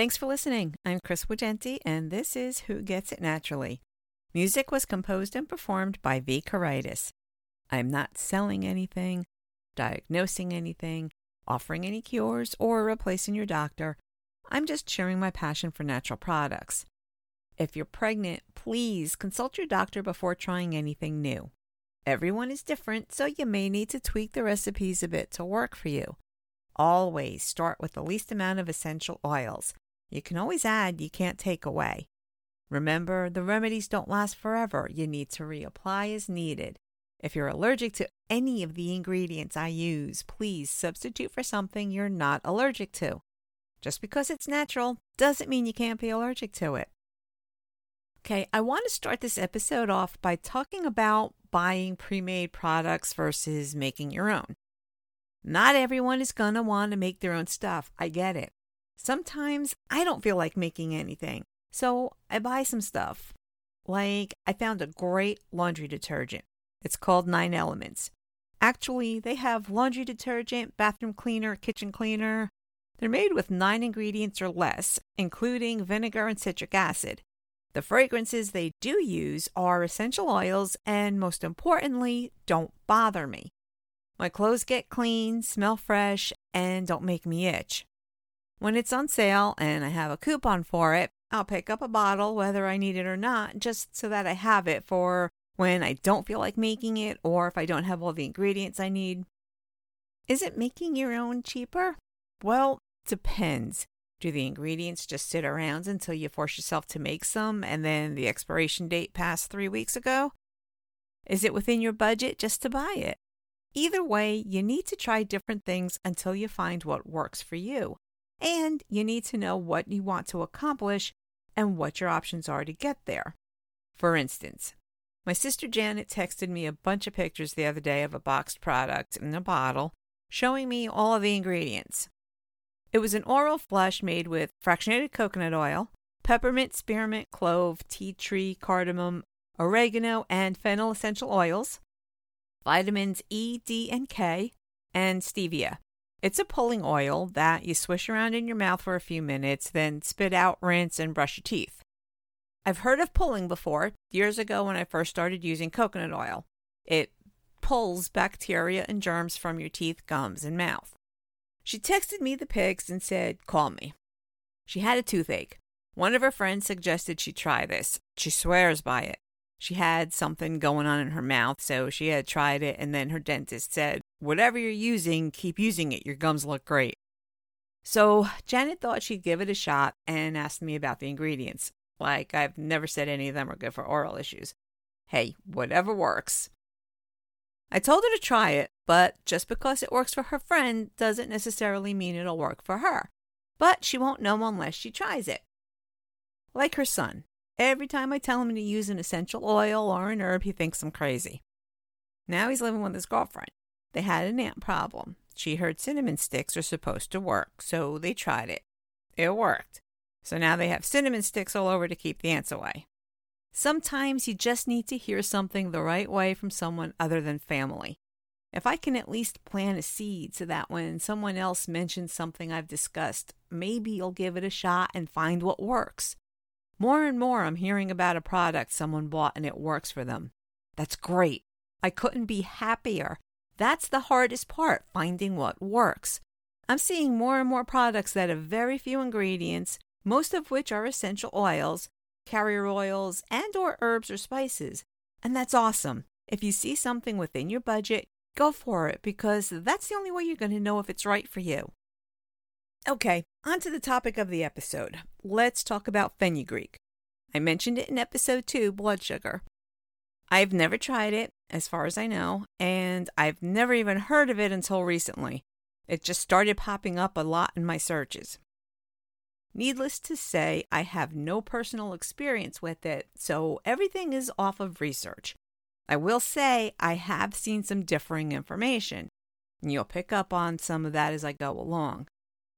Thanks for listening. I'm Chris Wagenti, and this is Who Gets It Naturally. Music was composed and performed by V. Karaitis. I'm not selling anything, diagnosing anything, offering any cures, or replacing your doctor. I'm just sharing my passion for natural products. If you're pregnant, please consult your doctor before trying anything new. Everyone is different, so you may need to tweak the recipes a bit to work for you. Always start with the least amount of essential oils. You can always add, you can't take away. Remember, the remedies don't last forever. You need to reapply as needed. If you're allergic to any of the ingredients I use, please substitute for something you're not allergic to. Just because it's natural doesn't mean you can't be allergic to it. Okay, I want to start this episode off by talking about buying pre made products versus making your own. Not everyone is going to want to make their own stuff. I get it. Sometimes I don't feel like making anything, so I buy some stuff. Like, I found a great laundry detergent. It's called Nine Elements. Actually, they have laundry detergent, bathroom cleaner, kitchen cleaner. They're made with nine ingredients or less, including vinegar and citric acid. The fragrances they do use are essential oils and, most importantly, don't bother me. My clothes get clean, smell fresh, and don't make me itch. When it's on sale and I have a coupon for it, I'll pick up a bottle whether I need it or not, just so that I have it for when I don't feel like making it or if I don't have all the ingredients I need. Is it making your own cheaper? Well, depends. Do the ingredients just sit around until you force yourself to make some and then the expiration date passed three weeks ago? Is it within your budget just to buy it? Either way, you need to try different things until you find what works for you. And you need to know what you want to accomplish and what your options are to get there. For instance, my sister Janet texted me a bunch of pictures the other day of a boxed product in a bottle showing me all of the ingredients. It was an oral flush made with fractionated coconut oil, peppermint, spearmint, clove, tea tree, cardamom, oregano, and fennel essential oils, vitamins E, D, and K, and stevia. It's a pulling oil that you swish around in your mouth for a few minutes, then spit out, rinse, and brush your teeth. I've heard of pulling before, years ago when I first started using coconut oil. It pulls bacteria and germs from your teeth, gums, and mouth. She texted me the pics and said, Call me. She had a toothache. One of her friends suggested she try this. She swears by it. She had something going on in her mouth, so she had tried it, and then her dentist said, Whatever you're using, keep using it. Your gums look great. So Janet thought she'd give it a shot and asked me about the ingredients. Like, I've never said any of them are good for oral issues. Hey, whatever works. I told her to try it, but just because it works for her friend doesn't necessarily mean it'll work for her. But she won't know unless she tries it. Like her son, every time I tell him to use an essential oil or an herb, he thinks I'm crazy. Now he's living with his girlfriend. They had an ant problem. She heard cinnamon sticks are supposed to work, so they tried it. It worked. So now they have cinnamon sticks all over to keep the ants away. Sometimes you just need to hear something the right way from someone other than family. If I can at least plant a seed so that when someone else mentions something I've discussed, maybe you'll give it a shot and find what works. More and more, I'm hearing about a product someone bought and it works for them. That's great. I couldn't be happier. That's the hardest part, finding what works. I'm seeing more and more products that have very few ingredients, most of which are essential oils, carrier oils, and or herbs or spices. And that's awesome. If you see something within your budget, go for it because that's the only way you're going to know if it's right for you. Okay, on to the topic of the episode. Let's talk about fenugreek. I mentioned it in episode 2, blood sugar. I've never tried it, as far as I know, and I've never even heard of it until recently. It just started popping up a lot in my searches. Needless to say, I have no personal experience with it, so everything is off of research. I will say I have seen some differing information, and you'll pick up on some of that as I go along.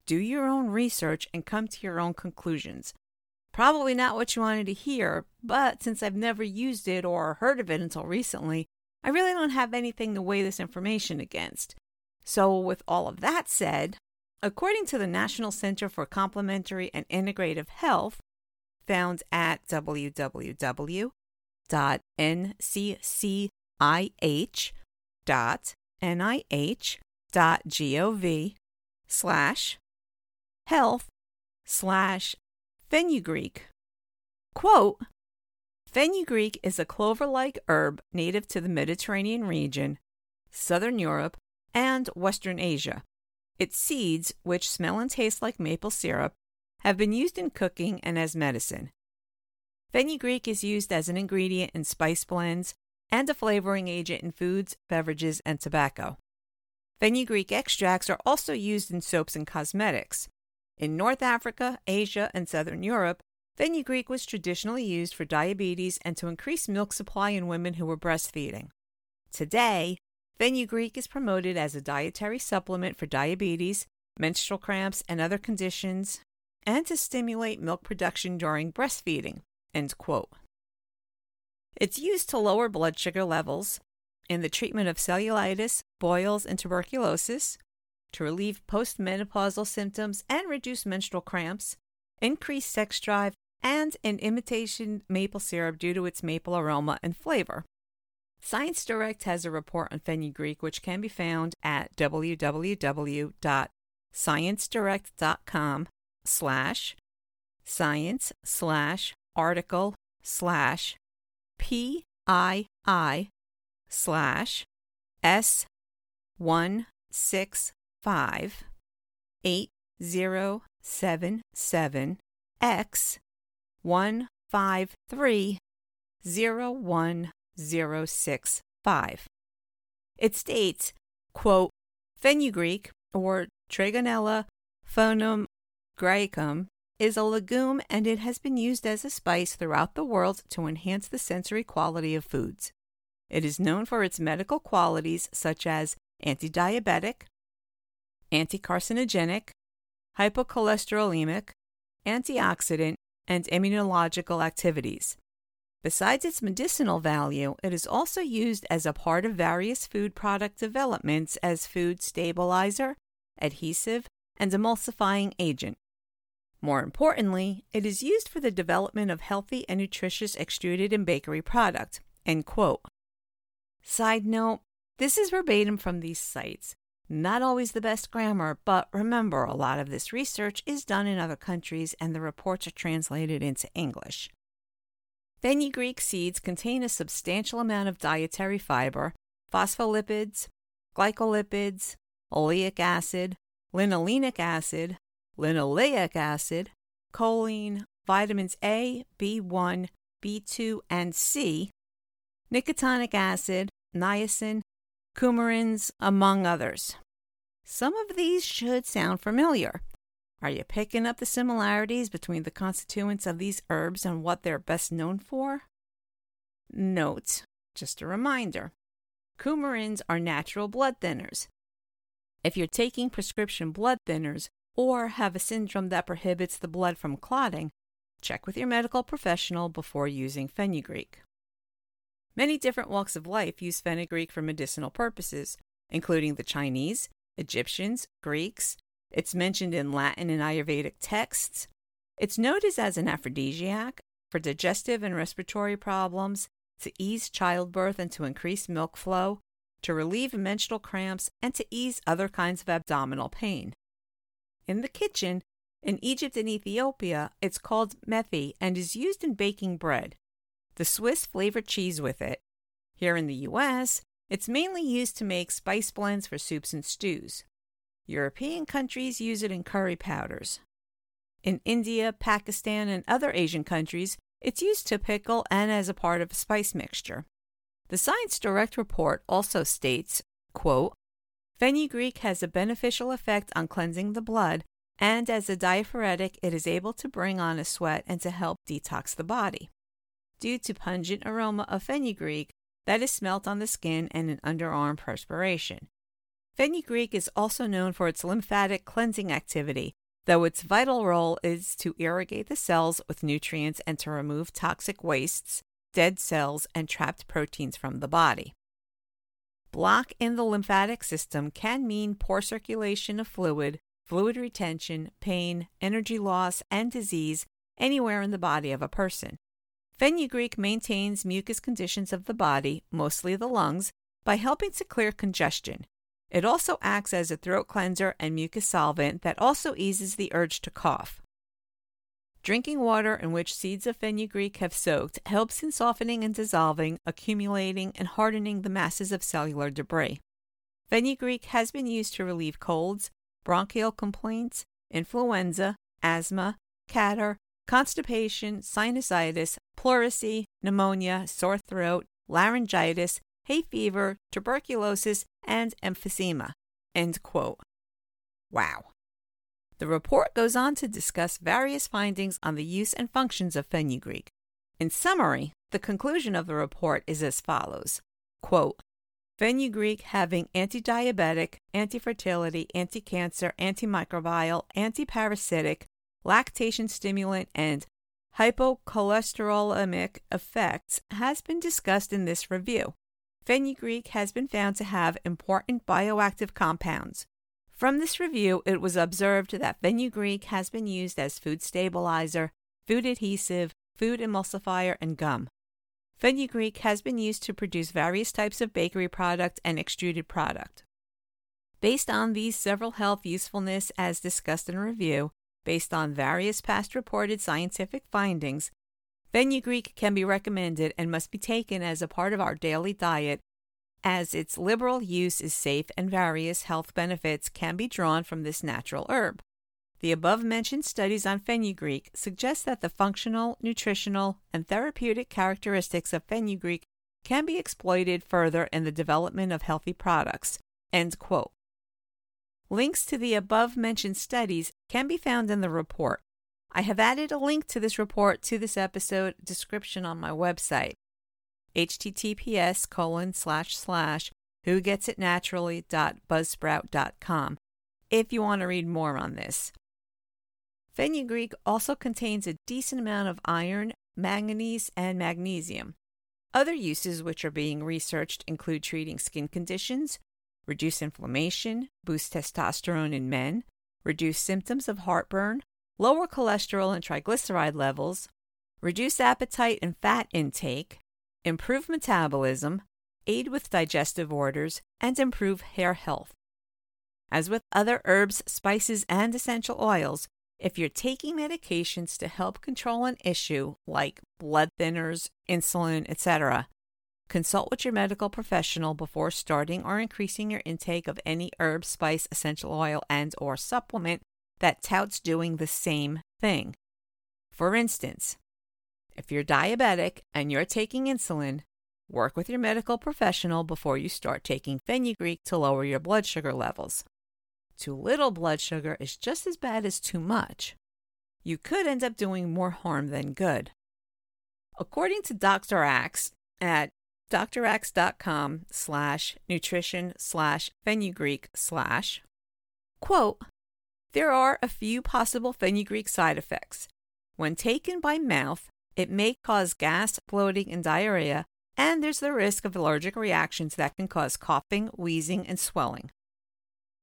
Do your own research and come to your own conclusions. Probably not what you wanted to hear, but since I've never used it or heard of it until recently, I really don't have anything to weigh this information against. So, with all of that said, According to the National Center for Complementary and Integrative Health, found at www.nccih.nih.gov slash health slash fenugreek. Quote, Fenugreek is a clover-like herb native to the Mediterranean region, southern Europe, and western Asia. Its seeds, which smell and taste like maple syrup, have been used in cooking and as medicine. Fenugreek is used as an ingredient in spice blends and a flavoring agent in foods, beverages, and tobacco. Fenugreek extracts are also used in soaps and cosmetics. In North Africa, Asia, and Southern Europe, fenugreek was traditionally used for diabetes and to increase milk supply in women who were breastfeeding. Today, fenugreek is promoted as a dietary supplement for diabetes, menstrual cramps, and other conditions, and to stimulate milk production during breastfeeding. End quote. It's used to lower blood sugar levels in the treatment of cellulitis, boils, and tuberculosis, to relieve postmenopausal symptoms and reduce menstrual cramps, increase sex drive, and an imitation maple syrup due to its maple aroma and flavor. Science Direct has a report on fenugreek which can be found at www.sciencedirect.com slash science slash article slash PII slash S one six five eight zero seven seven X one five three zero one zero six five. It states, quote, fenugreek or Trigonella foenum graecum is a legume and it has been used as a spice throughout the world to enhance the sensory quality of foods. It is known for its medical qualities such as anti-diabetic, anti-carcinogenic, hypocholesterolemic, antioxidant, and immunological activities. Besides its medicinal value, it is also used as a part of various food product developments as food stabilizer, adhesive, and emulsifying agent. More importantly, it is used for the development of healthy and nutritious extruded and bakery product. End quote. Side note, this is verbatim from these sites. Not always the best grammar, but remember, a lot of this research is done in other countries and the reports are translated into English. Fenugreek seeds contain a substantial amount of dietary fiber, phospholipids, glycolipids, oleic acid, linolenic acid, linoleic acid, choline, vitamins A, B1, B2, and C, nicotinic acid, niacin, coumarins, among others. Some of these should sound familiar. Are you picking up the similarities between the constituents of these herbs and what they're best known for? Note, just a reminder coumarins are natural blood thinners. If you're taking prescription blood thinners, or have a syndrome that prohibits the blood from clotting, check with your medical professional before using fenugreek. Many different walks of life use fenugreek for medicinal purposes, including the Chinese, Egyptians, Greeks. It's mentioned in Latin and Ayurvedic texts. It's noted as an aphrodisiac for digestive and respiratory problems, to ease childbirth and to increase milk flow, to relieve menstrual cramps, and to ease other kinds of abdominal pain. In the kitchen, in Egypt and Ethiopia, it's called methi and is used in baking bread. The Swiss flavored cheese with it. Here in the US, it's mainly used to make spice blends for soups and stews. European countries use it in curry powders. In India, Pakistan, and other Asian countries, it's used to pickle and as a part of a spice mixture. The Science Direct report also states, quote, Fenugreek has a beneficial effect on cleansing the blood, and as a diaphoretic, it is able to bring on a sweat and to help detox the body. Due to pungent aroma of fenugreek that is smelt on the skin and in underarm perspiration. Fenugreek is also known for its lymphatic cleansing activity, though its vital role is to irrigate the cells with nutrients and to remove toxic wastes, dead cells, and trapped proteins from the body. Block in the lymphatic system can mean poor circulation of fluid, fluid retention, pain, energy loss, and disease anywhere in the body of a person. Fenugreek maintains mucus conditions of the body, mostly the lungs, by helping to clear congestion. It also acts as a throat cleanser and mucus solvent that also eases the urge to cough. Drinking water in which seeds of fenugreek have soaked helps in softening and dissolving, accumulating, and hardening the masses of cellular debris. Fenugreek has been used to relieve colds, bronchial complaints, influenza, asthma, catarrh, constipation, sinusitis, pleurisy, pneumonia, sore throat, laryngitis, hay fever, tuberculosis, and emphysema. End quote. Wow. The report goes on to discuss various findings on the use and functions of fenugreek. In summary, the conclusion of the report is as follows quote, Fenugreek having anti-diabetic, anti-fertility, anti-cancer, antimicrobial, anti-parasitic, lactation stimulant, and hypocholesterolemic effects has been discussed in this review. Fenugreek has been found to have important bioactive compounds. From this review, it was observed that fenugreek has been used as food stabilizer, food adhesive, food emulsifier, and gum. Fenugreek has been used to produce various types of bakery product and extruded product. Based on these several health usefulness as discussed in review, based on various past reported scientific findings, fenugreek can be recommended and must be taken as a part of our daily diet as its liberal use is safe and various health benefits can be drawn from this natural herb. The above mentioned studies on fenugreek suggest that the functional, nutritional, and therapeutic characteristics of fenugreek can be exploited further in the development of healthy products. Links to the above mentioned studies can be found in the report. I have added a link to this report to this episode description on my website https colon slash slash who gets it naturally.buzzsprout.com if you want to read more on this. Fenugreek also contains a decent amount of iron, manganese, and magnesium. Other uses which are being researched include treating skin conditions, reduce inflammation, boost testosterone in men, reduce symptoms of heartburn, lower cholesterol and triglyceride levels, reduce appetite and fat intake, improve metabolism, aid with digestive orders, and improve hair health. As with other herbs, spices, and essential oils, if you're taking medications to help control an issue like blood thinners, insulin, etc., consult with your medical professional before starting or increasing your intake of any herb, spice, essential oil, and or supplement that touts doing the same thing. For instance, if you're diabetic and you're taking insulin, work with your medical professional before you start taking fenugreek to lower your blood sugar levels. Too little blood sugar is just as bad as too much. You could end up doing more harm than good. According to Dr. Axe at draxe.com slash nutrition slash fenugreek slash, quote, there are a few possible fenugreek side effects. When taken by mouth, it may cause gas, bloating, and diarrhea, and there's the risk of allergic reactions that can cause coughing, wheezing, and swelling.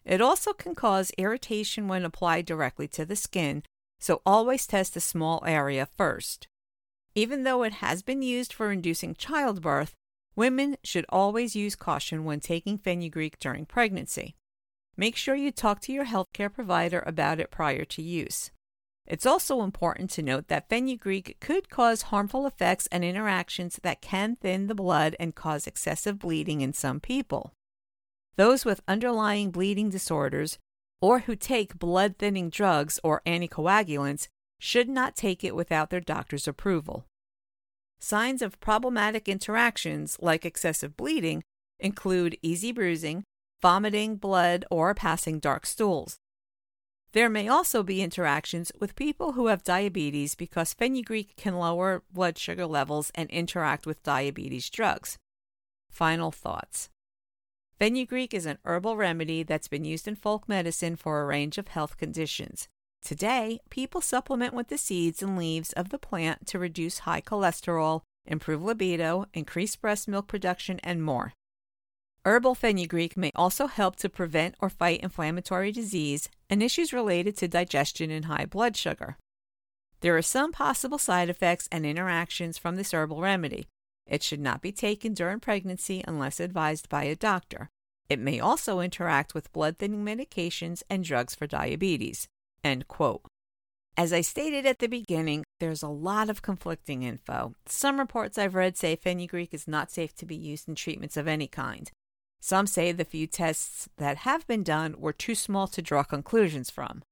It also can cause irritation when applied directly to the skin, so always test a small area first. Even though it has been used for inducing childbirth, women should always use caution when taking fenugreek during pregnancy. Make sure you talk to your healthcare provider about it prior to use. It's also important to note that fenugreek could cause harmful effects and interactions that can thin the blood and cause excessive bleeding in some people. Those with underlying bleeding disorders or who take blood thinning drugs or anticoagulants should not take it without their doctor's approval. Signs of problematic interactions like excessive bleeding include easy bruising, vomiting blood, or passing dark stools. There may also be interactions with people who have diabetes because fenugreek can lower blood sugar levels and interact with diabetes drugs. Final thoughts Fenugreek is an herbal remedy that's been used in folk medicine for a range of health conditions. Today, people supplement with the seeds and leaves of the plant to reduce high cholesterol, improve libido, increase breast milk production, and more. Herbal fenugreek may also help to prevent or fight inflammatory disease and issues related to digestion and high blood sugar. There are some possible side effects and interactions from this herbal remedy. It should not be taken during pregnancy unless advised by a doctor. It may also interact with blood thinning medications and drugs for diabetes. End quote. As I stated at the beginning, there's a lot of conflicting info. Some reports I've read say fenugreek is not safe to be used in treatments of any kind. Some say the few tests that have been done were too small to draw conclusions from.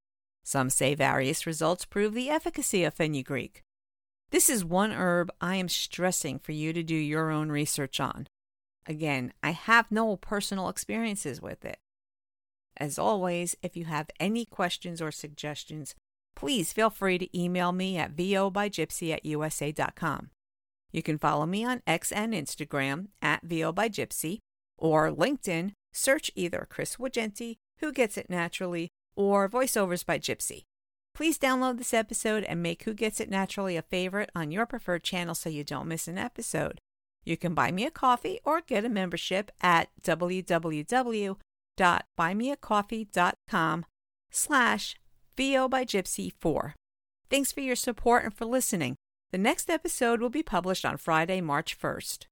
Some say various results prove the efficacy of fenugreek. This is one herb I am stressing for you to do your own research on. Again, I have no personal experiences with it. As always, if you have any questions or suggestions, please feel free to email me at vobygypsy at usa.com. You can follow me on X and Instagram at vobygypsy or LinkedIn, search either Chris Wagenti, Who Gets It Naturally, or Voiceovers by Gypsy. Please download this episode and make Who Gets It Naturally a favorite on your preferred channel so you don't miss an episode. You can buy me a coffee or get a membership at www.buymeacoffee.com slash VO by Gypsy 4. Thanks for your support and for listening. The next episode will be published on Friday, March 1st.